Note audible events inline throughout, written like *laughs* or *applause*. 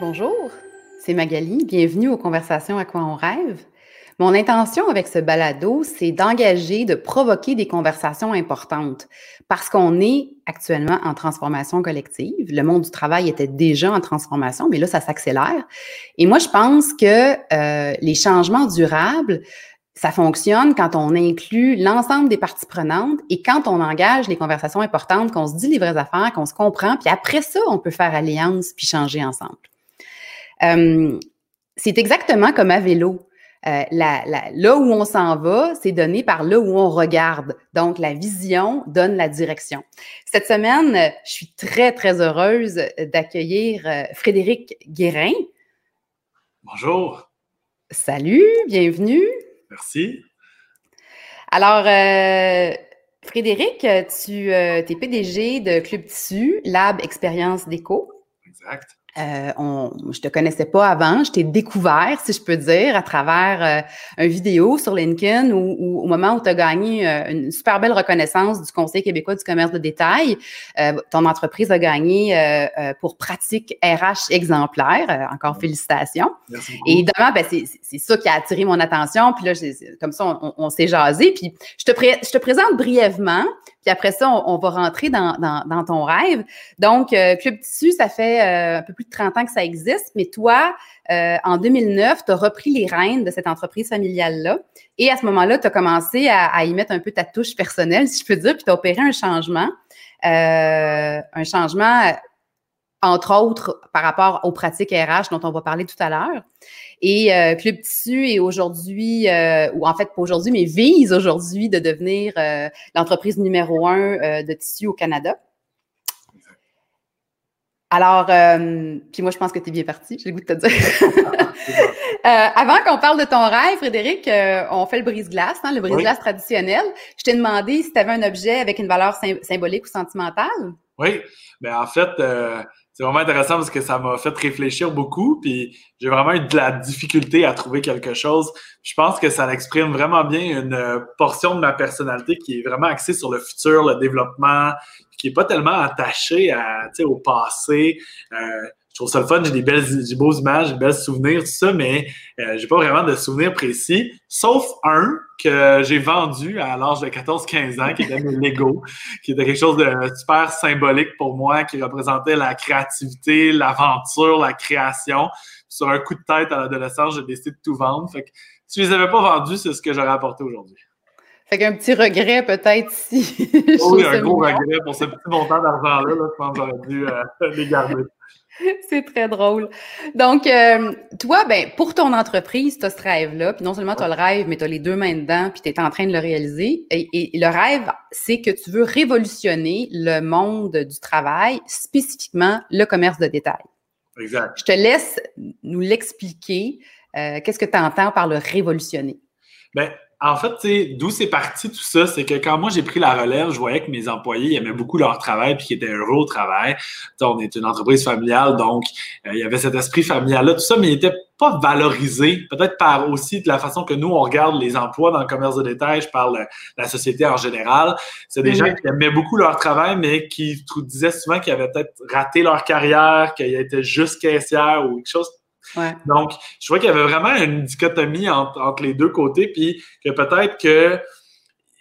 Bonjour, c'est Magali. Bienvenue aux Conversations à quoi on rêve. Mon intention avec ce balado, c'est d'engager, de provoquer des conversations importantes parce qu'on est actuellement en transformation collective. Le monde du travail était déjà en transformation, mais là, ça s'accélère. Et moi, je pense que euh, les changements durables, ça fonctionne quand on inclut l'ensemble des parties prenantes et quand on engage les conversations importantes, qu'on se dit les vraies affaires, qu'on se comprend, puis après ça, on peut faire alliance puis changer ensemble. Euh, c'est exactement comme à vélo. Euh, là où on s'en va, c'est donné par là où on regarde. Donc, la vision donne la direction. Cette semaine, je suis très, très heureuse d'accueillir euh, Frédéric Guérin. Bonjour. Salut, bienvenue. Merci. Alors, Frédéric, tu es PDG de Club Tissu, Lab Expérience Déco. Exact. Euh, on, je te connaissais pas avant, je t'ai découvert, si je peux dire, à travers euh, une vidéo sur LinkedIn où, au moment où tu as gagné euh, une super belle reconnaissance du Conseil québécois du commerce de détail, euh, ton entreprise a gagné pour pratique RH exemplaire. encore félicitations. Merci Et évidemment, ben, c'est ça qui a attiré mon attention. Puis là, comme ça, on, on, s'est jasé. Puis je te, je te présente brièvement. Puis après ça, on, va rentrer dans, dans, dans, ton rêve. Donc, Club Tissu, ça fait un peu plus de 30 ans que ça existe, mais toi, euh, en 2009, tu as repris les rênes de cette entreprise familiale-là. Et à ce moment-là, tu as commencé à, y mettre un peu ta touche personnelle, si je peux dire, puis tu as opéré un changement. Euh, un changement, entre autres, par rapport aux pratiques RH dont on va parler tout à l'heure. Et euh, Club Tissu est aujourd'hui, ou en fait pas aujourd'hui, mais vise aujourd'hui de devenir l'entreprise numéro un de tissu au Canada. Alors, euh, puis moi, je pense que tu es bien parti, j'ai le goût de te dire. *laughs* euh, avant qu'on parle de ton rêve, Frédéric, euh, on fait le brise-glace, hein, le brise-glace traditionnel. Je t'ai demandé si tu avais un objet avec une valeur symbolique ou sentimentale. Oui, bien en fait, c'est vraiment intéressant parce que ça m'a fait réfléchir beaucoup, puis j'ai vraiment eu de la difficulté à trouver quelque chose. Je pense que ça exprime vraiment bien une portion de ma personnalité qui est vraiment axée sur le futur, le développement, qui est pas tellement attaché à, au passé. Euh, je trouve ça le fun, j'ai des belles, des beaux images, des belles souvenirs, tout ça, mais euh, j'ai pas vraiment de souvenirs précis, sauf un que j'ai vendu à l'âge de 14-15 ans, qui était mes Lego, qui était quelque chose de super symbolique pour moi, qui représentait la créativité, l'aventure, la création. Sur un coup de tête à l'adolescence, j'ai décidé de tout vendre. Fait que si je les avais pas vendus, c'est ce que j'aurais apporté aujourd'hui. Fait qu'un petit regret peut-être si. *laughs* oui, un gros regret pour ce petit montant d'argent-là. Là, je pense que j'aurais dû euh, *laughs* les garder. C'est très drôle. Donc, euh, toi, ben, pour ton entreprise, tu as ce rêve-là, puis non seulement tu as le rêve, mais tu as les deux mains dedans, puis tu es en train de le réaliser. Et, le rêve, c'est que tu veux révolutionner le monde du travail, spécifiquement le commerce de détail. Exact. Je te laisse nous l'expliquer. Euh, qu'est-ce que tu entends par le révolutionner? Bien, en fait, d'où c'est parti tout ça, c'est que quand moi j'ai pris la relève, je voyais que mes employés aimaient beaucoup leur travail puis qu'ils étaient heureux au travail. on est une entreprise familiale, donc euh, il y avait cet esprit familial-là, tout ça, mais il n'était pas valorisé, peut-être par aussi de la façon que nous, on regarde les emplois dans le commerce de détail, je parle de la société en général. C'est des gens mm-hmm. qui aimaient beaucoup leur travail, mais qui disaient souvent qu'ils avaient peut-être raté leur carrière, qu'ils étaient juste caissière ou quelque chose donc, je vois qu'il y avait vraiment une dichotomie entre, les deux côtés, puis que peut-être que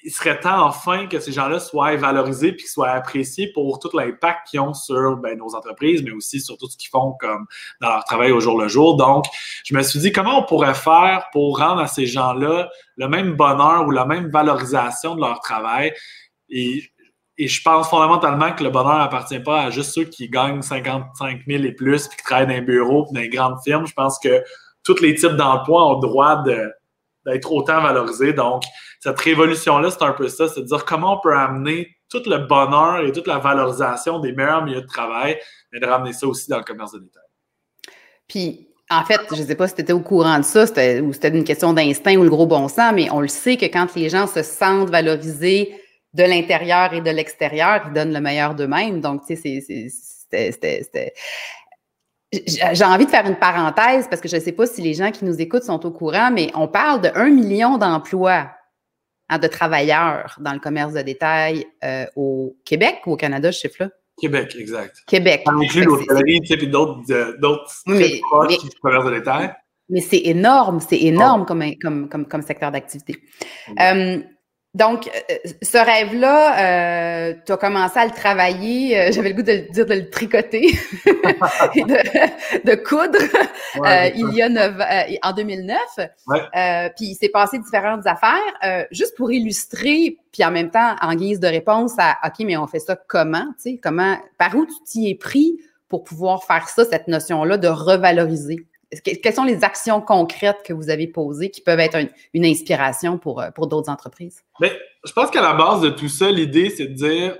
il serait temps enfin que ces gens-là soient valorisés puis qu'ils soient appréciés pour tout l'impact qu'ils ont sur ben, nos entreprises, mais aussi sur tout ce qu'ils font comme dans leur travail au jour le jour. Donc, je me suis dit comment on pourrait faire pour rendre à ces gens-là le même bonheur ou la même valorisation de leur travail? Et je pense fondamentalement que le bonheur appartient pas à juste ceux qui gagnent 55 000 et plus, puis qui travaillent dans un bureau, puis dans une grande firme. Je pense que tous les types d'emplois ont le droit d'être autant valorisés. Donc, cette révolution-là, c'est un peu ça, c'est de dire comment on peut amener tout le bonheur et toute la valorisation des meilleurs milieux de travail, mais de ramener ça aussi dans le commerce de détail. Puis, en fait, je ne sais pas si tu étais au courant de ça, ou c'était une question d'instinct ou le gros bon sens, mais on le sait que quand les gens se sentent valorisés, de l'intérieur et de l'extérieur, ils donnent le meilleur d'eux-mêmes. Donc, tu sais, c'était. J'ai envie de faire une parenthèse parce que je ne sais pas si les gens qui nous écoutent sont au courant, mais on parle de 1 million d'emplois hein, de travailleurs dans le commerce de détail euh, au Québec ou au Canada, ce chiffre-là? Québec, exact. Québec. Ça inclut l'hôtellerie, tu sais, puis d'autres, d'autres mais, proches qui traversent de l'éther. Mais c'est énorme, c'est énorme comme, comme, comme, comme, secteur d'activité. Euh, donc, euh, ce rêve-là, euh, tu as commencé à le travailler, euh, j'avais le goût de le dire, de le tricoter *laughs* et de, de coudre il y a neuf, en 2009. puis il s'est passé différentes affaires. juste pour illustrer, puis en même temps, en guise de réponse à OK, mais on fait ça comment, tu sais, comment, par où tu t'y es pris pour pouvoir faire ça, cette notion-là de revaloriser? Quelles sont les actions concrètes que vous avez posées qui peuvent être une, inspiration pour, euh, pour d'autres entreprises? Bien, je pense qu'à la base de tout ça, l'idée, c'est de dire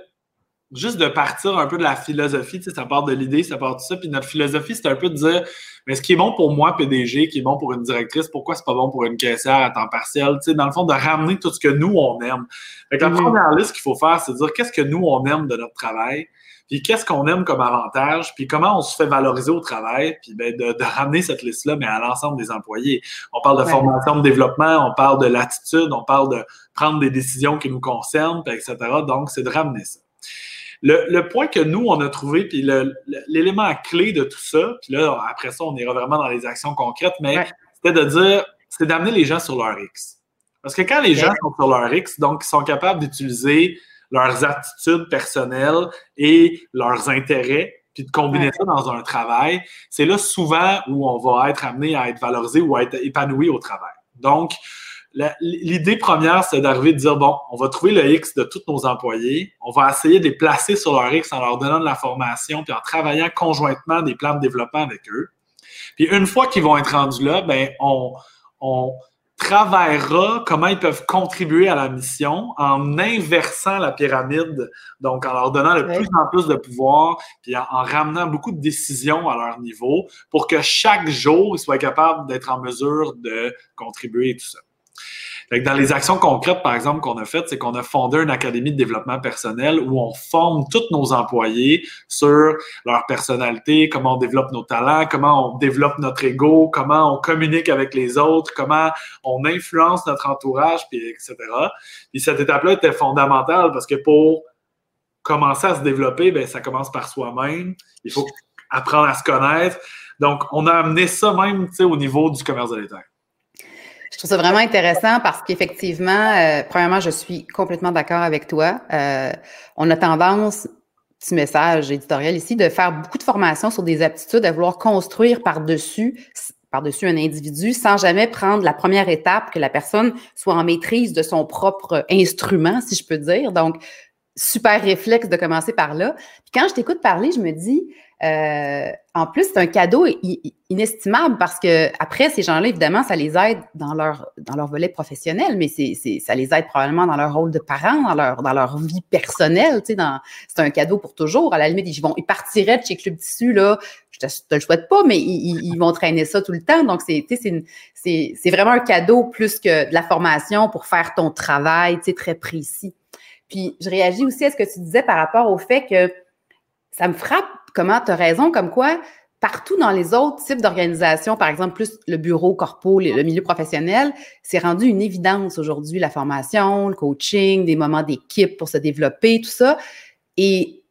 juste de partir un peu de la philosophie, tu sais, ça part de l'idée, ça part de ça. Puis notre philosophie, c'est un peu de dire, mais ce qui est bon pour moi, PDG, qui est bon pour une directrice, pourquoi c'est pas bon pour une caissière à temps partiel? Tu sais, dans le fond, de ramener tout ce que nous, on aime. Fait la mm-hmm. première liste qu'il faut faire, c'est de dire qu'est-ce que nous, on aime de notre travail? Puis qu'est-ce qu'on aime comme avantage, puis comment on se fait valoriser au travail, puis ben, de, ramener cette liste-là, mais à l'ensemble des employés. On parle de formation, de développement, on parle de l'attitude, on parle de prendre des décisions qui nous concernent, etc. Donc, c'est de ramener ça. Le, point que nous, on a trouvé, puis l'élément clé de tout ça, puis là, après ça, on ira vraiment dans les actions concrètes, mais c'était de dire, c'est d'amener les gens sur leur X. Parce que quand les gens sont sur leur X, donc ils sont capables d'utiliser leurs attitudes personnelles et leurs intérêts, puis de combiner ça dans un travail, c'est là souvent où on va être amené à être valorisé ou à être épanoui au travail. Donc, l'idée première, c'est d'arriver de dire, bon, on va trouver le X de tous nos employés, on va essayer de les placer sur leur X en leur donnant de la formation, puis en travaillant conjointement des plans de développement avec eux. Puis une fois qu'ils vont être rendus là, ben on, on travaillera comment ils peuvent contribuer à la mission en inversant la pyramide, donc en leur donnant de plus en plus de pouvoir, puis en, ramenant beaucoup de décisions à leur niveau pour que chaque jour, ils soient capables d'être en mesure de contribuer et tout ça dans les actions concrètes, par exemple, qu'on a faites, c'est qu'on a fondé une académie de développement personnel où on forme tous nos employés sur leur personnalité, comment on développe nos talents, comment on développe notre ego, comment on communique avec les autres, comment on influence notre entourage, puis etc. Puis cette étape-là était fondamentale parce que pour commencer à se développer, ben ça commence par soi-même. Il faut apprendre à se connaître. Donc, on a amené ça même au niveau du commerce de l'État. Je trouve ça vraiment intéressant parce qu'effectivement, euh, premièrement, je suis complètement d'accord avec toi. Euh, on a tendance, petit message éditorial ici, de faire beaucoup de formations sur des aptitudes, à vouloir construire par-dessus par-dessus un individu sans jamais prendre la première étape que la personne soit en maîtrise de son propre instrument, si je peux dire. Donc, super réflexe de commencer par là. Puis quand je t'écoute parler, je me dis, euh, en plus, c'est un cadeau inestimable parce que après, ces gens-là, évidemment, ça les aide dans leur, dans leur volet professionnel, mais c'est, ça les aide probablement dans leur rôle de parents, dans leur, dans leur vie personnelle. Tu sais, c'est un cadeau pour toujours. À la limite, ils, vont, ils partiraient de chez Club Tissu, là, je te, le souhaite pas, mais ils, vont traîner ça tout le temps. Donc, c'est, c'est, c'est vraiment un cadeau plus que de la formation pour faire ton travail, tu très précis. Puis, je réagis aussi à ce que tu disais par rapport au fait que ça me frappe comment tu as raison, comme quoi partout dans les autres types d'organisations, par exemple, plus le bureau corpo, le milieu professionnel, c'est rendu une évidence aujourd'hui, la formation, le coaching, des moments d'équipe pour se développer, tout ça. Et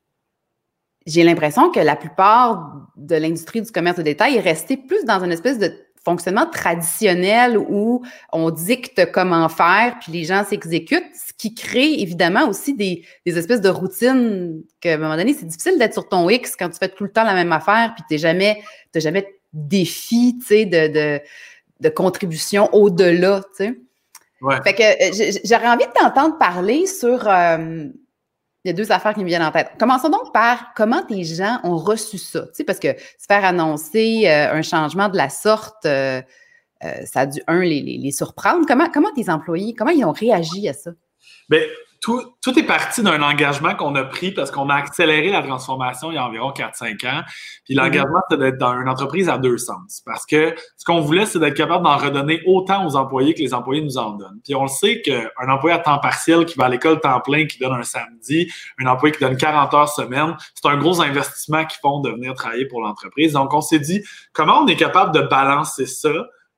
j'ai l'impression que la plupart de l'industrie du commerce de détail est restée plus dans une espèce de fonctionnement traditionnel où on dicte comment faire, puis les gens s'exécutent, ce qui crée évidemment aussi des, espèces de routines qu'à un moment donné, c'est difficile d'être sur ton X quand tu fais tout le temps la même affaire, puis tu jamais, jamais défi, tu sais, de, de, contribution au-delà, tu sais. Fait que euh, j'aurais envie de t'entendre parler sur euh, il y a deux affaires qui me viennent en tête. Commençons donc par comment tes gens ont reçu ça. Tu sais, parce que se faire annoncer euh, un changement de la sorte, euh, euh, ça a dû, un, les, les, surprendre. Comment, comment tes employés, comment ils ont réagi à ça? Bien, tout, tout, est parti d'un engagement qu'on a pris parce qu'on a accéléré la transformation il y a environ 4-5 ans. Puis mhm. l'engagement, c'est d'être dans une entreprise à deux sens. Parce que ce qu'on voulait, c'est d'être capable d'en redonner autant aux employés que les employés nous en donnent. Puis on le sait qu'un employé à temps partiel qui va à l'école temps plein, qui donne un samedi, un employé qui donne 40 heures semaine, c'est un gros investissement qu'ils font de venir travailler pour l'entreprise. Donc on s'est dit, comment on est capable de balancer ça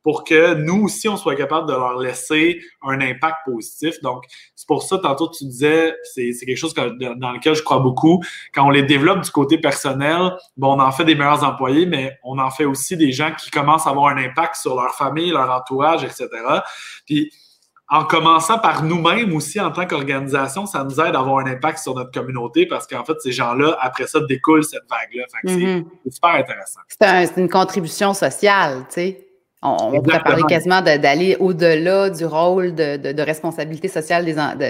pour que nous aussi, on soit capable de leur laisser un impact positif. Donc, c'est pour ça, tantôt, tu disais, c'est quelque chose dans lequel je crois beaucoup. Quand on les développe du côté personnel, bon, on en fait des meilleurs employés, mais on en fait aussi des gens qui commencent à avoir un impact sur leur famille, leur entourage, etc. Puis, en commençant par nous-mêmes aussi en tant qu'organisation, ça nous aide à avoir un impact sur notre communauté parce qu'en fait, ces gens-là, après ça, découlent cette vague-là. Mm-hmm. C'est super intéressant. C'est une contribution sociale, tu sais. On, pourrait parler quasiment d'aller au-delà du rôle de, responsabilité sociale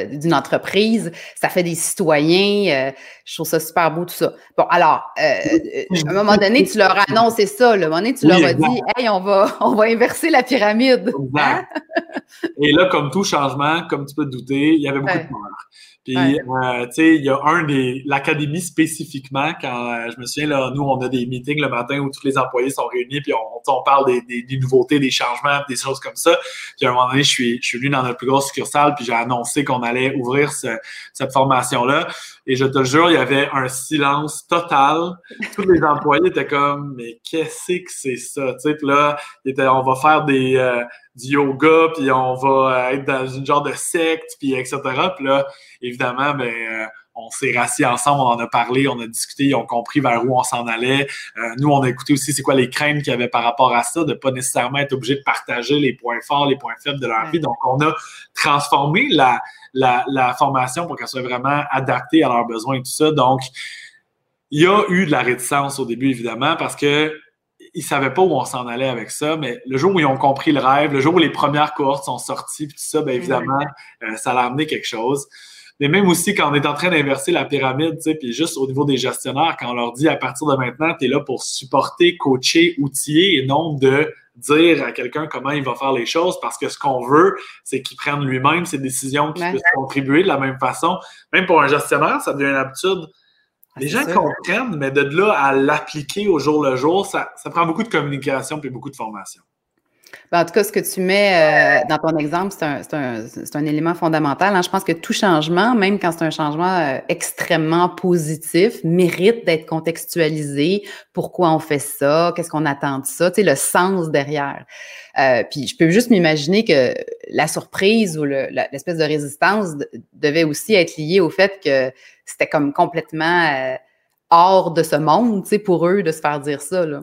d'une entreprise. Ça fait des citoyens. Euh, je trouve ça super beau, tout ça. Bon, alors, euh, à un moment donné, tu leur as annoncé ça. À un moment donné, tu leur as dit Hey, on va, *laughs* on va inverser la pyramide. Hein? Et là, comme tout changement, comme tu peux te douter, il y avait beaucoup de peur. Puis, euh, tu sais, il y a un des, l'académie spécifiquement, quand euh, je me souviens, là, nous, on a des meetings le matin où tous les employés sont réunis, puis on, on parle des, des, nouveautés, des changements, des choses comme ça. Puis à un moment donné, je suis, je suis venu dans notre plus grosse succursale, puis j'ai annoncé qu'on allait ouvrir cette formation-là. Et je te jure, il y avait un silence total. Tous les employés étaient comme, mais qu'est-ce que c'est ça? Tu sais, puis là, on va faire des, euh, du yoga, puis on va être dans une genre de secte, puis etc. Puis là, évidemment, ben, euh, on s'est rassis ensemble, on en a parlé, on a discuté, ils ont compris vers où on s'en allait. Euh, nous, on a écouté aussi c'est quoi les craintes qu'il y avait par rapport à ça, de pas nécessairement être obligé de partager les points forts, les points faibles de leur vie. Donc, on a transformé la, la, la formation pour qu'elle soit vraiment adaptée à leurs besoins et tout ça. Donc, il y a eu de la réticence au début, évidemment, parce que ils savaient pas où on s'en allait avec ça, mais le jour où ils ont compris le rêve, le jour où les premières cohortes sont sorties, puis tout ça, bien évidemment, euh, ça a amené quelque chose. Mais même aussi quand on est en train d'inverser la pyramide, tu sais, puis juste au niveau des gestionnaires, quand on leur dit à partir de maintenant, tu es là pour supporter, coacher, outiller et non de dire à quelqu'un comment il va faire les choses parce que ce qu'on veut, c'est qu'il prenne lui-même ses décisions, qu'il puisse contribuer de la même façon. Même pour un gestionnaire, ça devient une habitude les gens comprennent, mais de là à l'appliquer au jour le jour, ça, prend beaucoup de communication et beaucoup de formation. Ben, en tout cas, ce que tu mets euh, dans ton exemple, c'est un, élément fondamental. Hein. Je pense que tout changement, même quand c'est un changement euh, extrêmement positif, mérite d'être contextualisé. Pourquoi on fait ça? Qu'est-ce qu'on attend de ça? Tu sais, le sens derrière. Euh, puis je peux juste m'imaginer que la surprise ou l'espèce de résistance devait aussi être liée au fait que c'était comme complètement hors de ce monde, tu sais, pour eux de se faire dire ça. Là.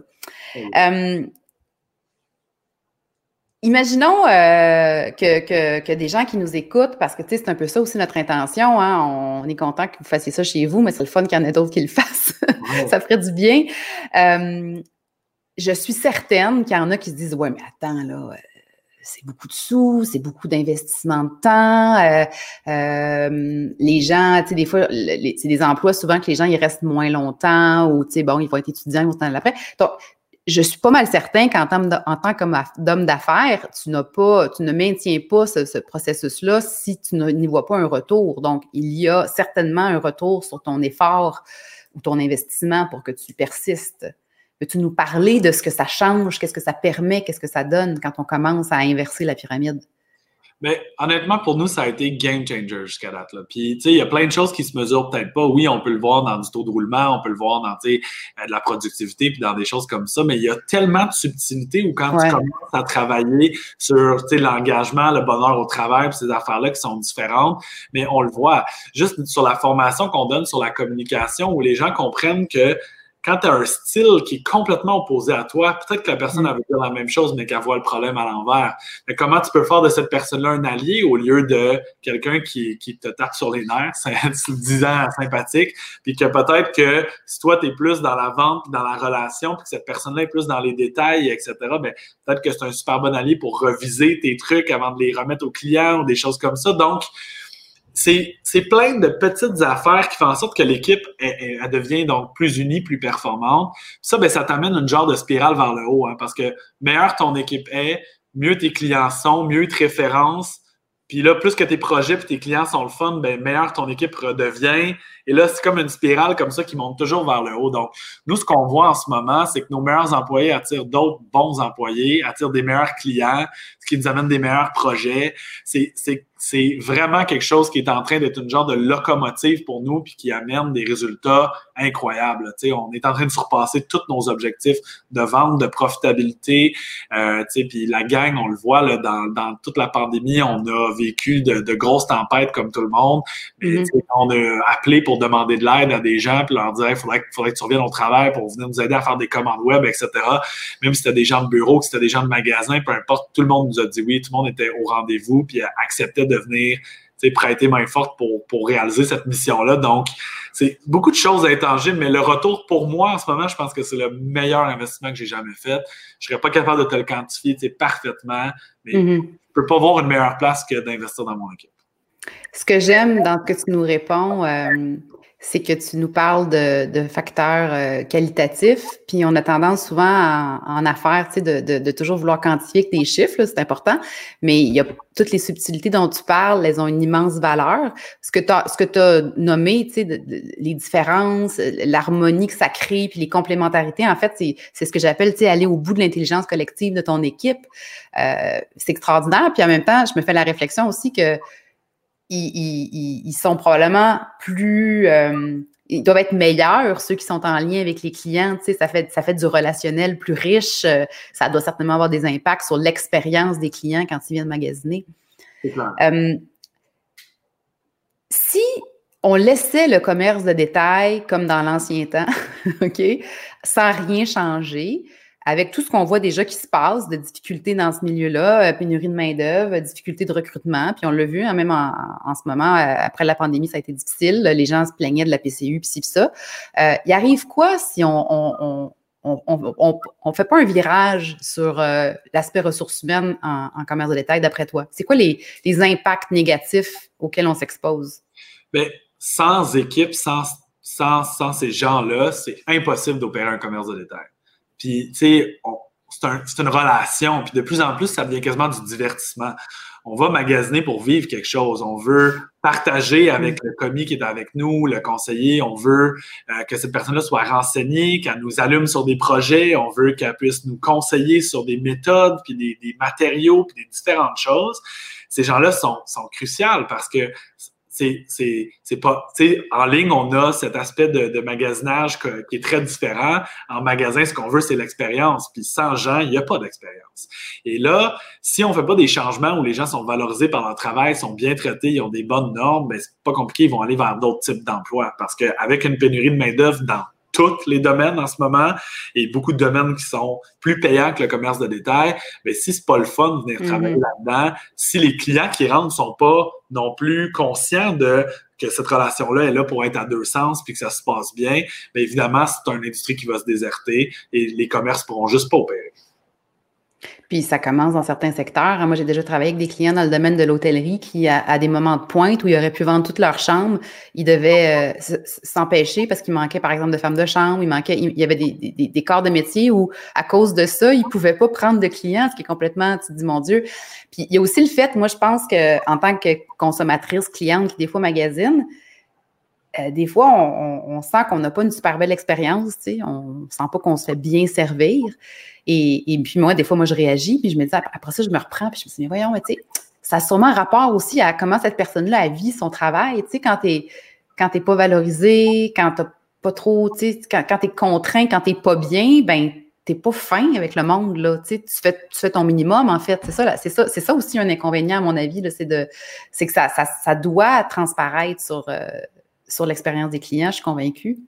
Imaginons que, que, des gens qui nous écoutent, parce que tu sais, c'est un peu ça aussi notre intention. Hein, on est content que vous fassiez ça chez vous, mais c'est le fun qu'il y en ait d'autres qui le *laughs* fassent. ça ferait du bien je suis certaine qu'il y en a qui se disent Ouais, mais attends, là, euh, c'est beaucoup de sous, c'est beaucoup d'investissement de temps. Euh, euh, les gens, tu sais, des fois, c'est des emplois souvent que les gens ils restent moins longtemps ou tu sais, bon, ils vont être étudiants, ils vont s'en après. Donc, je suis pas mal certain qu'en tant, d'homme d'affaires, tu n'as pas, tu ne maintiens pas ce, ce processus-là si tu n'y vois pas un retour. Donc, il y a certainement un retour sur ton effort ou ton investissement pour que tu persistes. Peux-tu nous parler de ce que ça change, qu'est-ce que ça permet, qu'est-ce que ça donne quand on commence à inverser la pyramide? Mais honnêtement, pour nous, ça a été game changer jusqu'à date. Là. Puis, tu sais, il y a plein de choses qui se mesurent peut-être pas. Oui, on peut le voir dans du taux de roulement, on peut le voir dans, tu sais, euh, de la productivité, puis dans des choses comme ça. Mais il y a tellement de subtilité où quand tu commences à travailler sur, tu sais, l'engagement, le bonheur au travail, puis ces affaires-là qui sont différentes, mais on le voit. Juste sur la formation qu'on donne sur la communication, où les gens comprennent que quand tu as un style qui est complètement opposé à toi, peut-être que la personne mm. veut dire la même chose, mais qu'elle voit le problème à l'envers. Mais comment tu peux faire de cette personne-là un allié au lieu de quelqu'un qui, qui te tape sur les nerfs, *laughs* c'est disant sympathique, puis que peut-être que si toi, tu es plus dans la vente, dans la relation, puis que cette personne-là est plus dans les détails, etc., ben, peut-être que c'est un super bon allié pour reviser tes trucs avant de les remettre au client ou des choses comme ça. Donc, c'est plein de petites affaires qui font en sorte que l'équipe elle, devient donc plus unie, plus performante. Ça, ben, ça t'amène une genre de spirale vers le haut, hein, parce que meilleure ton équipe est, mieux tes clients sont, mieux te référencent. Puis là, plus que tes projets et tes clients sont le fun, ben, meilleure ton équipe redevient. Et là, c'est comme une spirale comme ça qui monte toujours vers le haut. Donc, nous, ce qu'on voit en ce moment, c'est que nos meilleurs employés attirent d'autres bons employés, attirent des meilleurs clients, ce qui nous amène des meilleurs projets. C'est c'est vraiment quelque chose qui est en train d'être une genre de locomotive pour nous puis qui amène des résultats incroyables. sais, on est en train de surpasser tous nos objectifs de vente, de profitabilité. Euh, puis la gang, on le voit là, dans, dans toute la pandémie, on a vécu de, de grosses tempêtes comme tout le monde. Mais mm-hmm. on a appelé pour demander de l'aide à des gens puis leur dire il faudrait, faudrait que tu reviennes au travail pour venir nous aider à faire des commandes web, etc. Même si c'était des gens de bureau, si c'était des gens de magasin, peu importe, tout le monde nous a dit oui, tout le monde était au rendez-vous puis acceptait de venir prêter main forte pour, pour réaliser cette mission-là. Donc, c'est beaucoup de choses intangibles, mais le retour pour moi en ce moment, je pense que c'est le meilleur investissement que j'ai jamais fait. Je serais pas capable de te le quantifier parfaitement, mais mm-hmm. je peux pas voir une meilleure place que d'investir dans mon équipe. Ce que j'aime dans ce que tu nous réponds, euh, c'est que tu nous parles de, facteurs euh, qualitatifs, puis on a tendance souvent en, affaires, tu sais, de, toujours vouloir quantifier avec des chiffres, c'est important, mais il y a toutes les subtilités dont tu parles, elles ont une immense valeur. Ce que tu que as nommé, tu sais, les différences, l'harmonie que ça crée, puis les complémentarités, en fait, c'est ce que j'appelle, tu sais, aller au bout de l'intelligence collective de ton équipe. Euh, c'est extraordinaire, puis en même temps, je me fais la réflexion aussi que ils, sont probablement plus. Euh, ils doivent être meilleurs, ceux qui sont en lien avec les clients. Tu sais, ça, fait, ça fait du relationnel plus riche. Euh, ça doit certainement avoir des impacts sur l'expérience des clients quand ils viennent magasiner. Euh, si on laissait le commerce de détail comme dans l'ancien temps, *laughs* OK, sans rien changer, avec tout ce qu'on voit déjà qui se passe, de difficultés dans ce milieu-là, euh, pénurie de main-d'œuvre, difficultés de recrutement, puis on l'a vu, hein, même en, ce moment, euh, après la pandémie, ça a été difficile. Les gens se plaignaient de la PCU, puis ci, puis ça. Euh, il arrive quoi si on on fait pas un virage sur l'aspect ressources humaines en, commerce de détail, d'après toi? C'est quoi les, les, impacts négatifs auxquels on s'expose? Bien, sans équipe, sans, sans, sans ces gens-là, c'est impossible d'opérer un commerce de détail. Puis, tu sais, c'est une relation. Puis de plus en plus, ça devient quasiment du divertissement. On va magasiner pour vivre quelque chose. On veut partager avec le commis qui est avec nous, le conseiller. On veut euh, que cette personne-là soit renseignée, qu'elle nous allume sur des projets. On veut qu'elle puisse nous conseiller sur des méthodes, puis des, des matériaux, puis des différentes choses. Ces gens-là sont, sont cruciaux parce que c'est pas en ligne on a cet aspect de, magasinage qui est très différent. En magasin ce qu'on veut c'est l'expérience. Puis sans gens il n'y a pas d'expérience. Et là si on fait pas des changements où les gens sont valorisés par leur travail sont bien traités ils ont des bonnes normes ben c'est pas compliqué ils vont aller vers d'autres types d'emplois. Parce qu'avec une pénurie de main d'œuvre dans tous les domaines en ce moment et beaucoup de domaines qui sont plus payants que le commerce de détail, mais si c'est pas le fun de venir mhm. travailler là-dedans, si les clients qui rentrent ne sont pas non plus conscients de que cette relation-là est là pour être à deux sens puis que ça se passe bien, bien évidemment, c'est une industrie qui va se déserter et les commerces pourront juste pas opérer. Puis ça commence dans certains secteurs. Moi, j'ai déjà travaillé avec des clients dans le domaine de l'hôtellerie qui, à, des moments de pointe où ils auraient pu vendre toute leur chambre, ils devaient euh, s'empêcher parce qu'il manquait, par exemple, de femmes de chambre, il manquait, il y avait des, des, corps de métier où, à cause de ça, ils pouvaient pas prendre de clients, ce qui est complètement, tu te dis, mon Dieu. Puis il y a aussi le fait, moi, je pense que en tant que consommatrice, cliente qui des fois magasine, euh, des fois, on, sent qu'on n'a pas une super belle expérience, tu sais, on sent pas qu'on se fait bien servir. Et, puis moi, des fois, moi, je réagis, puis je me dis, après ça, je me reprends, puis je me dis, mais voyons, mais tu sais, ça a sûrement un rapport aussi à comment cette personne-là vit son travail. Tu sais, quand tu n'es pas valorisé, quand tu pas trop, tu sais, quand, quand tu es contraint, quand tu n'es pas bien, ben t'es pas fin avec le monde, là. Tu, fais, tu fais ton minimum, en fait. C'est ça, c'est ça, ça aussi un inconvénient, à mon avis, c'est c'est que ça, ça, ça, doit transparaître sur, euh, sur l'expérience des clients, je suis convaincue.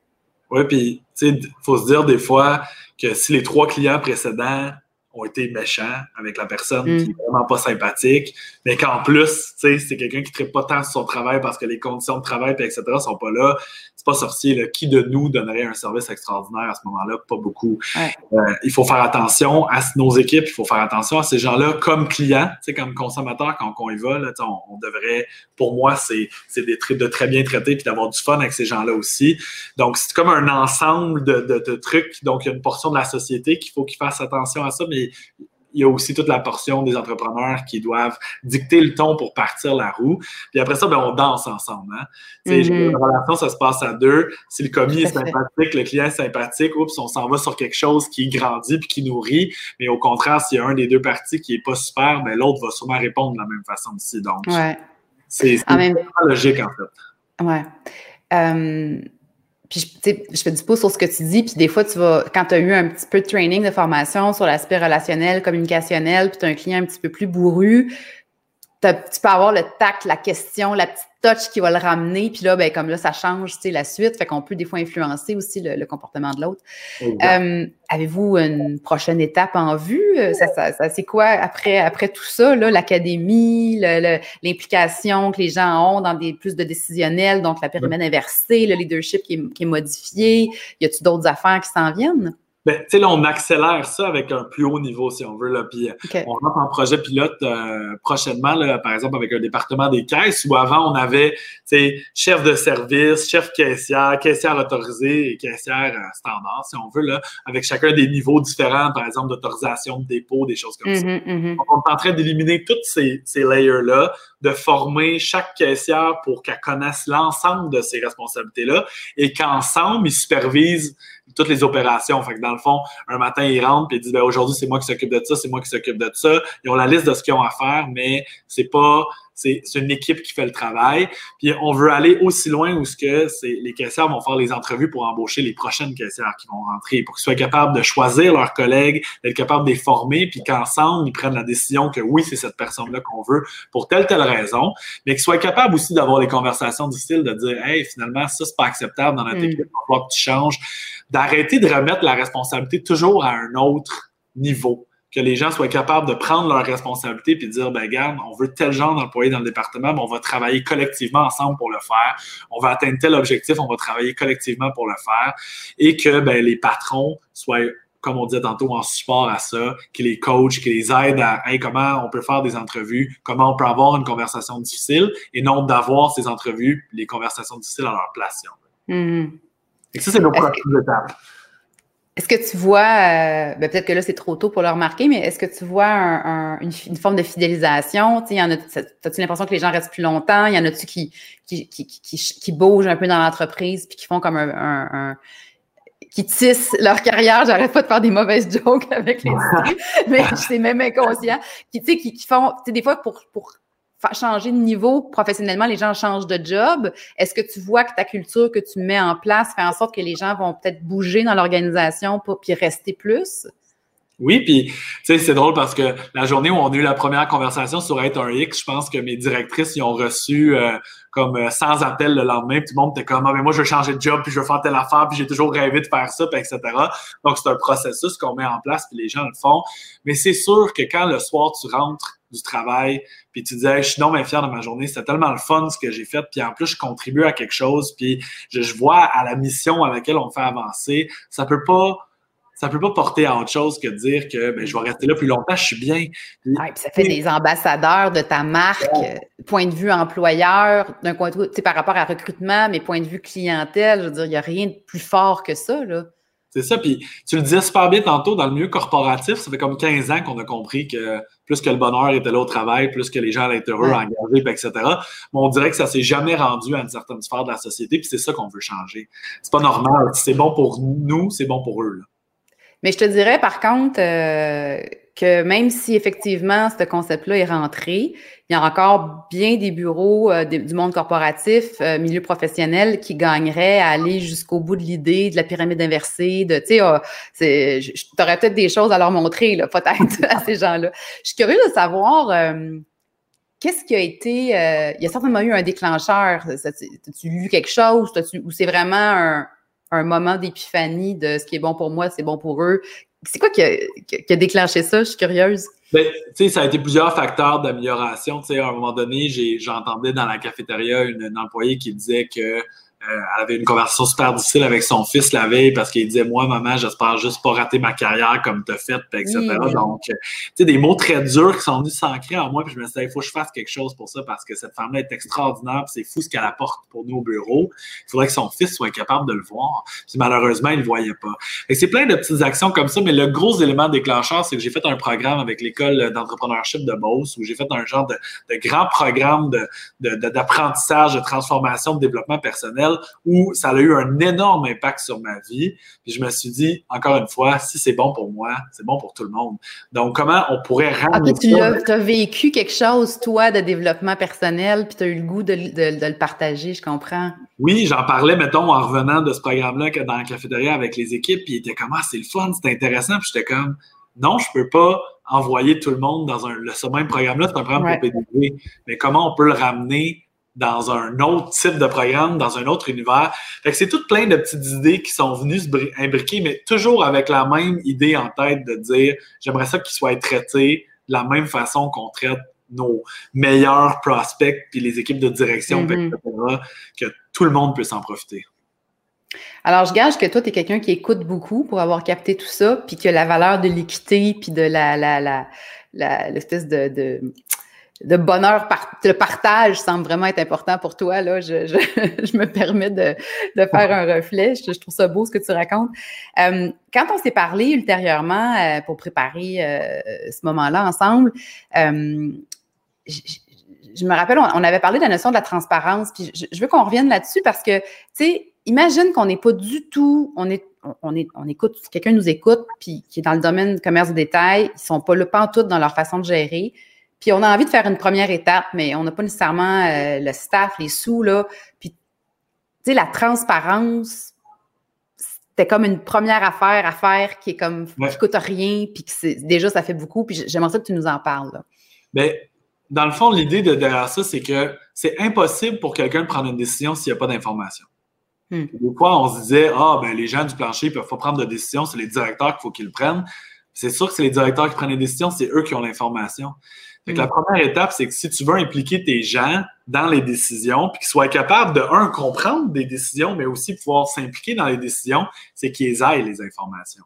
Oui, puis, tu sais, il faut se dire des fois que si les trois clients précédents ont été méchants avec la personne qui n'est mm. vraiment pas sympathique, mais qu'en plus, c'est quelqu'un qui ne traite pas tant sur son travail parce que les conditions de travail, etc., ne sont pas là. C'est pas sorcier. Là. Qui de nous donnerait un service extraordinaire à ce moment-là? Pas beaucoup. Euh, il faut faire attention à nos équipes, il faut faire attention à ces gens-là comme clients, comme consommateurs, quand on y va, là, on, on, devrait, pour moi, c'est de très bien traiter puis d'avoir du fun avec ces gens-là aussi. Donc, c'est comme un ensemble de, de, de trucs. Donc, il y a une portion de la société qu'il faut qu'ils fassent attention à ça, mais il y a aussi toute la portion des entrepreneurs qui doivent dicter le ton pour partir la roue. Puis après ça, ben, on danse ensemble. Hein? Mm relation, ça se passe à deux. Si le commis est sympathique, le client est sympathique, oups, on s'en va sur quelque chose qui grandit puis qui nourrit. Mais au contraire, s'il y a un des deux parties qui est pas super, ben, l'autre va sûrement répondre de la même façon aussi. Donc, C'est même... logique, en fait. Ouais. Euh, puis, je fais du pouce sur ce que tu dis, puis des fois, tu vas, quand tu as eu un petit peu de training, de formation sur l'aspect relationnel, communicationnel, puis tu as un client un petit peu plus bourru, tu peux avoir le tact, la question, la petite touch qui va le ramener. Puis là, ben, comme là, ça change la suite. Fait qu'on peut des fois influencer aussi le, comportement de l'autre. Euh, avez-vous une prochaine étape en vue? Euh, ça, ça, c'est quoi après, après tout ça, l'académie, l'implication que les gens ont dans des plus de décisionnels, donc la périmètre inversée, le leadership qui est, qui est modifié? Y a-t-il d'autres affaires qui s'en viennent? Ben, tu sais, là, on accélère ça avec un plus haut niveau, si on veut. Là, puis euh, on rentre en projet pilote euh, prochainement, là, par exemple, avec un département des caisses, où avant, on avait, chef de service, chef caissière, caissière autorisée et caissière euh, standard, si on veut, là, avec chacun des niveaux différents, par exemple, d'autorisation de dépôt, des choses comme ça. Mm-hmm, mm-hmm. on est en train d'éliminer tous ces, ces layers-là, de former chaque caissière pour qu'elle connaisse l'ensemble de ces responsabilités-là et qu'ensemble, ils supervisent toutes les opérations. Fait que dans fond, un matin, ils rentrent et ils disent aujourd'hui, c'est moi qui s'occupe de ça, c'est moi qui s'occupe de ça. Ils ont la liste de ce qu'ils ont à faire, mais c'est pas c'est une équipe qui fait le travail. Puis on veut aller aussi loin où ce que les caissières vont faire les entrevues pour embaucher les prochaines caissières qui vont rentrer, pour qu'ils soient capables de choisir leurs collègues, d'être capables de les former, puis qu'ensemble, ils prennent la décision que oui, c'est cette personne-là qu'on veut pour telle, telle raison, mais qu'ils soient capables aussi d'avoir des conversations difficiles, de dire Hey, finalement, ça, c'est pas acceptable dans notre mm. équipe, il va falloir que tu changes, d'arrêter de remettre la responsabilité toujours à un autre niveau que les gens soient capables de prendre leurs responsabilités puis de dire, ben regarde, on veut tel genre d'employé dans le département, mais on va travailler collectivement ensemble pour le faire. On va atteindre tel objectif, on va travailler collectivement pour le faire. Et que ben, les patrons soient comme on disait tantôt, en support à ça, qui les coach, qui les aide à comment on peut faire des entrevues, comment on peut avoir une conversation difficile, et non d'avoir ces entrevues, les conversations difficiles à leur place. Mm-hmm. Et ça, c'est nos étapes. Est-ce que tu vois, euh, ben peut-être que là c'est trop tôt pour le remarquer, mais est-ce que tu vois une, forme de fidélisation? Tu as-tu l'impression que les gens restent plus longtemps? Il y en a-tu qui, qui, qui, qui, bougent un peu dans l'entreprise puis qui font comme un, qui tissent leur carrière? J'arrête pas de faire des mauvaises jokes avec les *laughs* mais je suis même inconscient. Qui, qui, qui font, des fois pour, pour changer de niveau professionnellement, les gens changent de job. Est-ce que tu vois que ta culture que tu mets en place fait en sorte que les gens vont peut-être bouger dans l'organisation pour puis rester plus? Oui, puis tu sais, c'est drôle parce que la journée où on a eu la première conversation sur être un X, je pense que mes directrices y ont reçu euh, comme 100 euh, appels le lendemain, tout le monde était comme ah mais moi je veux changer de job, puis je veux faire telle affaire, puis j'ai toujours rêvé de faire ça, puis etc. Donc c'est un processus qu'on met en place, puis les gens le font. Mais c'est sûr que quand le soir tu rentres du travail, puis tu disais, je suis non mais fier de ma journée, c'était tellement le fun ce que j'ai fait, puis en plus je contribue à quelque chose, puis je, je vois à la mission à laquelle on me fait avancer, ça peut pas ça peut pas porter à autre chose que de dire que ben, je vais rester là plus longtemps, je suis bien. ça fait des ambassadeurs de ta marque, euh, point de vue employeur, d'un point de vue, par rapport à recrutement, mais point de vue clientèle, je veux dire, il n'y a rien de plus fort que ça, là. C'est ça, puis tu le disais super bien tantôt, dans le milieu corporatif, ça fait comme 15 ans qu'on a compris que plus que le bonheur était là au travail, plus que les gens allaient être heureux, engagés, etc. Mais on dirait que ça s'est jamais rendu à une certaine sphère de la société, puis c'est ça qu'on veut changer. C'est pas normal. c'est bon pour nous, c'est bon pour eux. Là. Mais je te dirais par contre euh, que même si effectivement ce concept-là est rentré, il y a encore bien des bureaux euh, du monde corporatif, euh, milieu professionnel, qui gagneraient à aller jusqu'au bout de l'idée de la pyramide inversée, de, tu tu aurais peut-être des choses à leur montrer, peut-être, *laughs* à ces gens-là. Je suis curieuse de savoir qu'est-ce qui a été, il y a certainement eu un déclencheur. As-tu lu quelque chose ou c'est vraiment un un moment d'épiphanie de ce qui est bon pour moi, c'est bon pour eux. C'est quoi qui a, déclenché ça? Je suis curieuse. Ben, ça a été plusieurs facteurs d'amélioration. À un moment donné, j'entendais dans la cafétéria une, une employée qui disait que elle avait une conversation super difficile avec son fils la veille parce qu'il disait Moi, maman, j'espère juste pas rater ma carrière comme tu as fait, etc. Donc, euh, tu sais, des mots très durs qui sont venus s'ancrer en moi. Puis je me suis dit Il faut que je fasse quelque chose pour ça parce que cette femme-là est extraordinaire. c'est fou ce qu'elle apporte pour nous au bureau. Il faudrait que son fils soit capable de le voir. Puis malheureusement, il ne le voyait pas. Et c'est plein de petites actions comme ça. Mais le gros élément déclencheur, c'est que j'ai fait un programme avec l'école d'entrepreneurship de Beauce où j'ai fait un genre de, de grand programme d'apprentissage, de, de transformation, de développement personnel personnel où ça a eu un énorme impact sur ma vie. Puis je me suis dit, encore une fois, si c'est bon pour moi, c'est bon pour tout le monde. Donc, comment on pourrait ramener ah, tu as, vécu quelque chose, toi, de développement personnel, puis tu as eu le goût de, le partager, je comprends. Oui, j'en parlais, mettons, en revenant de ce programme-là dans la cafétéria avec les équipes, puis ils étaient comme, ah, c'est le fun, c'est intéressant. Puis j'étais comme, non, je peux pas envoyer tout le monde dans un, ce même programme-là, c'est un programme pour PDG, mais comment on peut le ramener dans un autre type de programme, dans un autre univers. Fait que c'est toutes plein de petites idées qui sont venues se imbriquer, mais toujours avec la même idée en tête de dire j'aimerais ça qu'ils soient traités de la même façon qu'on traite nos meilleurs prospects puis les équipes de direction, mm-hmm. etc., que tout le monde peut s'en profiter. Alors, je gage que toi, tu es quelqu'un qui écoute beaucoup pour avoir capté tout ça, puis que la valeur de l'équité, puis de la, la, l'espèce de, de, bonheur, le partage semble vraiment être important pour toi. Là, je, *laughs* me permets de, faire un reflet. Je, trouve ça beau ce que tu racontes. Euh, quand on s'est parlé ultérieurement euh, pour préparer euh, ce moment-là ensemble, je, me rappelle, on, avait parlé de la notion de la transparence, puis je, veux qu'on revienne là-dessus parce que, tu sais, imagine qu'on n'est pas du tout, on est, on, est, on écoute, quelqu'un nous écoute, puis qui est dans le domaine du commerce de détail, ils sont pas le tout dans leur façon de gérer. Puis on a envie de faire une première étape, mais on n'a pas nécessairement euh, le staff, les sous, là. Puis, tu sais, la transparence, c'était comme une première affaire à faire qui est comme, qui coûte rien, puis que déjà, ça fait beaucoup. Puis j'aimerais ça que tu nous en parles, là. Bien, dans le fond, l'idée de derrière ça, c'est que c'est impossible pour quelqu'un de prendre une décision s'il n'y a pas d'information. Hmm. Des fois, on se disait, ah, ben, les gens du plancher ne peuvent pas prendre de décision, c'est les directeurs qu'il faut qu'ils le prennent. C'est sûr que c'est les directeurs qui prennent les décisions, c'est eux qui ont l'information. La hmm. première étape, c'est que si tu veux impliquer tes gens dans les décisions, puis qu'ils soient capables de, un, comprendre des décisions, mais aussi pouvoir s'impliquer dans les décisions, c'est qu'ils aillent les informations.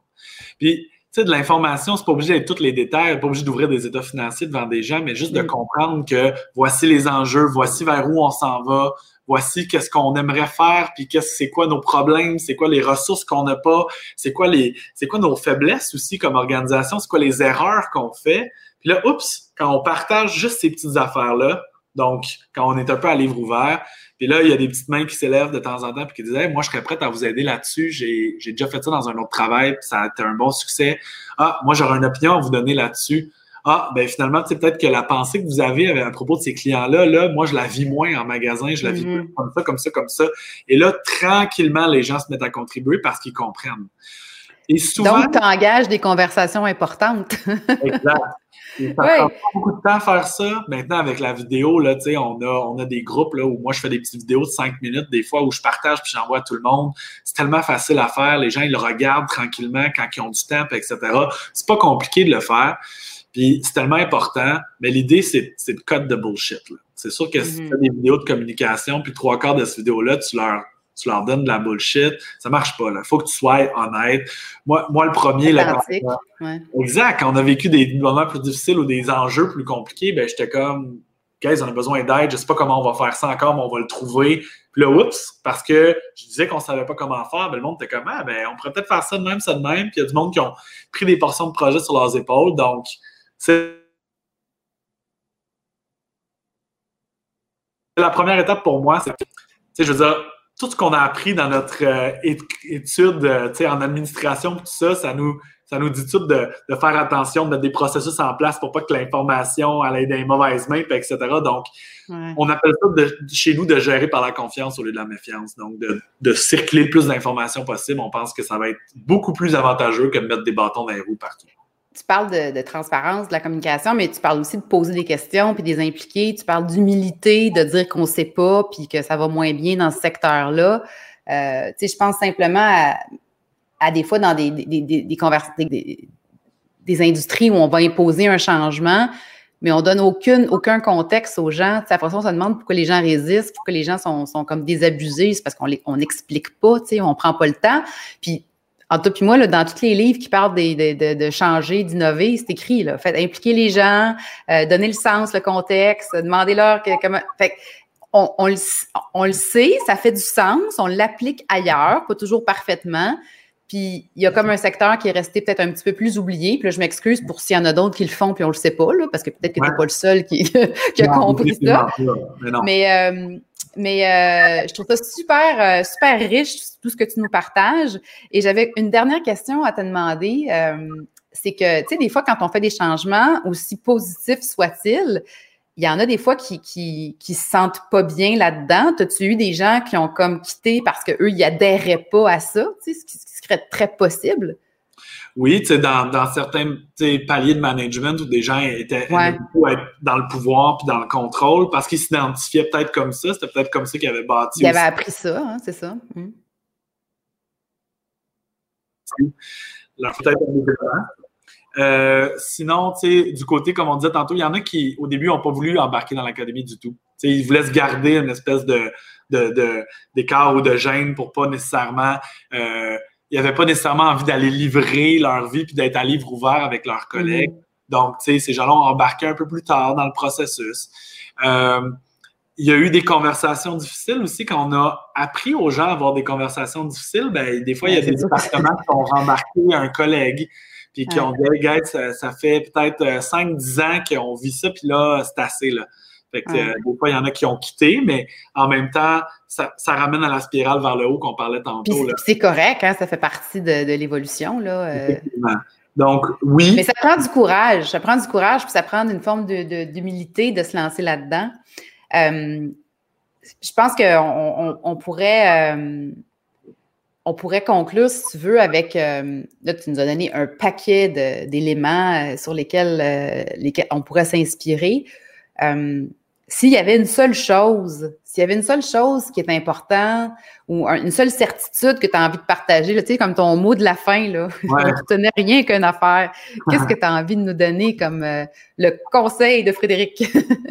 Puis, tu sais, de l'information, c'est pas obligé d'être tous les détails, pas obligé d'ouvrir des états financiers devant des gens, mais juste de mm. comprendre que voici les enjeux, voici vers où on s'en va, voici qu'est-ce qu'on aimerait faire, puis qu'est-ce c'est quoi nos problèmes, c'est quoi les ressources qu'on n'a pas, c'est quoi les c'est quoi nos faiblesses aussi comme organisation, c'est quoi les erreurs qu'on fait. Puis là, oups, quand on partage juste ces petites affaires là, donc quand on est un peu à livre ouvert, puis là, il y a des petites mains qui s'élèvent de temps en temps puis qui disent Moi, je serais prête à vous aider là-dessus. J'ai, déjà fait ça dans un autre travail, puis ça a été un bon succès. Ah, moi, j'aurais une opinion à vous donner là-dessus. Ah, ben finalement, c'est peut-être que la pensée que vous avez à propos de ces clients-là, là, moi, je la vis moins en magasin, je la vis mm-hmm. comme ça, comme ça, comme ça. Et là, tranquillement, les gens se mettent à contribuer parce qu'ils comprennent. Et souvent, Donc, tu engages des conversations importantes. *laughs* exact. ça prend beaucoup de temps à faire ça. Maintenant, avec la vidéo, là, on, a, on a des groupes là, où moi, je fais des petites vidéos de cinq minutes, des fois, où je partage puis j'envoie à tout le monde. C'est tellement facile à faire. Les gens, ils le regardent tranquillement quand ils ont du temps, etc. C'est pas compliqué de le faire. Puis c'est tellement important. Mais l'idée, c'est de code de bullshit. C'est sûr que si tu mm-hmm. fais des vidéos de communication, puis trois quarts de cette vidéo-là, tu leur tu leur donnes de la bullshit, ça marche pas. Il faut que tu sois honnête. Moi, moi le premier, là, exact, quand on a vécu des moments plus difficiles ou des enjeux plus compliqués, ben j'étais comme, guys, on a besoin d'aide, je sais pas comment on va faire ça encore, mais on va le trouver. Puis là, oups, parce que je disais qu'on savait pas comment faire, ben le monde était comme, ah, ben on pourrait peut-être faire ça de même, ça de même. Puis il y a du monde qui ont pris des portions de projet sur leurs épaules. Donc, c'est la première étape pour moi, c'est, tu sais, je veux dire, tout ce qu'on a appris dans notre euh, étude euh, en administration, tout ça, ça nous, ça nous dit tout de, faire attention, de mettre des processus en place pour pas que l'information aille dans les mauvaises mains, etc. Donc, on appelle ça chez nous de gérer par la confiance au lieu de la méfiance. Donc, de, circuler le plus d'informations possible, on pense que ça va être beaucoup plus avantageux que de mettre des bâtons dans les roues partout tu parles de, transparence, de la communication, mais tu parles aussi de poser des questions puis des impliquer. Tu parles d'humilité, de dire qu'on ne sait pas puis que ça va moins bien dans ce secteur-là. Euh, tu sais, je pense simplement à, des fois dans des, des, des, des, des, industries où on va imposer un changement, mais on donne aucune, aucun contexte aux gens. Tu sais, après ça, on se demande pourquoi les gens résistent, pourquoi les gens sont, sont comme désabusés. C'est parce qu'on n'explique pas, tu sais, on prend pas le temps. Puis en tout puis moi, là, dans tous les livres qui parlent de, de, changer, d'innover, c'est écrit. Là. Fait, impliquer les gens, euh, donner le sens, le contexte, demander leur comment. Fait, on, on, le, on, le, sait, ça fait du sens, on l'applique ailleurs, pas toujours parfaitement. Puis il y a comme un secteur qui est resté peut-être un petit peu plus oublié. Puis là, je m'excuse pour s'il y en a d'autres qui le font, puis on le sait pas, là, parce que peut-être que tu n'es pas le seul qui, *laughs* a compris ça. Mais, euh, mais euh, je trouve ça super, euh, super riche, tout ce que tu nous partages. Et j'avais une dernière question à te demander. c'est que, tu sais, des fois, quand on fait des changements, aussi positifs soient-ils, il y en a des fois qui, qui, qui se sentent pas bien là-dedans. As-tu eu des gens qui ont comme quitté parce qu'eux, ils adhéraient pas à ça, tu sais, ce qui serait très possible? Oui, tu sais, dans, dans certains paliers de management où des gens étaient dans le pouvoir puis dans le contrôle parce qu'ils s'identifiaient peut-être comme ça, c'était peut-être comme ça qu'ils avaient bâti. Ils avaient appris ça, hein, c'est ça. Peut-être euh, sinon, tu sais, du côté, comme on disait tantôt, il y en a qui, au début, n'ont pas voulu embarquer dans l'académie du tout. sais, ils voulaient se garder une espèce de, d'écart ou de gêne pour pas nécessairement euh, ils n'avaient pas nécessairement envie d'aller livrer leur vie puis d'être à livre ouvert avec leurs collègues. Mm-hmm. Donc, tu sais, ces gens-là ont embarqué un peu plus tard dans le processus. Euh, il y a eu des conversations difficiles aussi. Quand on a appris aux gens à avoir des conversations difficiles, ben, des fois, il y a des départements qui ont rembarqué un collègue puis qui ont dit hey, ça, ça fait peut-être 5-10 euh, ans qu'on vit ça, puis là, c'est assez. Là. Fait que, euh, des fois, il y en a qui ont quitté, mais en même temps, ça, ramène à la spirale vers le haut qu'on parlait tantôt. C'est correct, hein, ça fait partie de, l'évolution. Là, euh. Donc, oui. Mais ça prend du courage. Ça prend du courage, puis ça prend une forme d'humilité de, se lancer là-dedans. Euh, je pense qu'on on, pourrait. on pourrait conclure, si tu veux, avec. là, tu nous as donné un paquet d'éléments sur lesquels, lesquels on pourrait s'inspirer s'il y avait une seule chose, s'il y avait une seule chose qui est importante ou une seule certitude que tu as envie de partager, tu sais, comme ton mot de la fin, là, *laughs* ouais. tu rien qu'une affaire, qu'est-ce que tu as envie de nous donner comme euh, le conseil de Frédéric?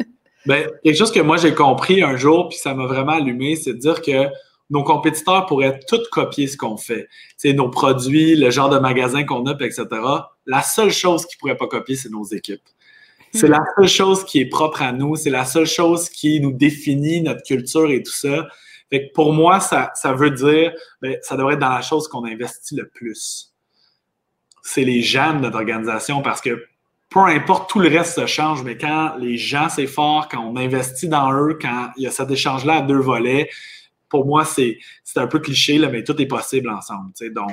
*laughs* ben, quelque chose que moi j'ai compris un jour, puis ça m'a vraiment allumé, c'est de dire que nos compétiteurs pourraient tous copier ce qu'on fait. C'est nos produits, le genre de magasin qu'on a, etc. La seule chose qu'ils ne pourraient pas copier, c'est nos équipes. C'est la seule chose qui est propre à nous, c'est la seule chose qui nous définit notre culture et tout ça. Fait que pour moi, ça, ça veut dire, ben, ça devrait être dans la chose qu'on investit le plus. C'est les gens de notre organisation parce que peu importe, tout le reste se change, mais quand les gens, c'est fort, quand on investit dans eux, quand il y a cet échange-là à deux volets, pour moi, c'est un peu cliché, là, mais tout est possible ensemble. Donc.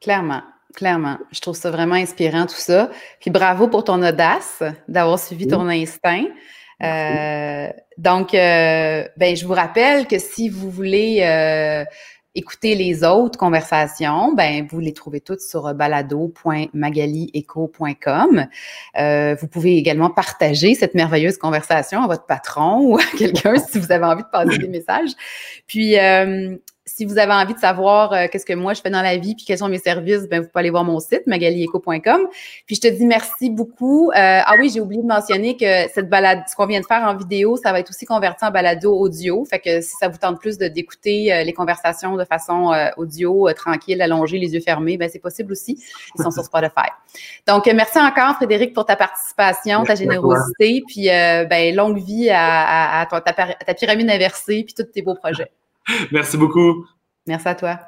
Clairement. Clairement. Je trouve ça vraiment inspirant, tout ça. Puis bravo pour ton audace d'avoir suivi ton instinct. Euh, donc, euh, ben, je vous rappelle que si vous voulez euh, écouter les autres conversations, ben, vous les trouvez toutes sur balado.magalieco.com. vous pouvez également partager cette merveilleuse conversation à votre patron *laughs* ou à quelqu'un si vous avez envie de passer des messages. Puis, si vous avez envie de savoir euh, qu'est-ce que moi je fais dans la vie puis quels sont mes services, ben vous pouvez aller voir mon site magalieco.com. Puis je te dis merci beaucoup. Euh, ah oui, j'ai oublié de mentionner que cette balade, ce qu'on vient de faire en vidéo, ça va être aussi converti en balado audio. Fait que si ça vous tente plus de d'écouter euh, les conversations de façon audio, tranquille, allongée, les yeux fermés, ben c'est possible aussi. Ils sont sur Spotify. Donc merci encore Frédéric pour ta participation, ta générosité, puis ben longue vie à, à, ta, ta pyramide inversée puis tous tes beaux projets. Merci beaucoup. Merci à toi.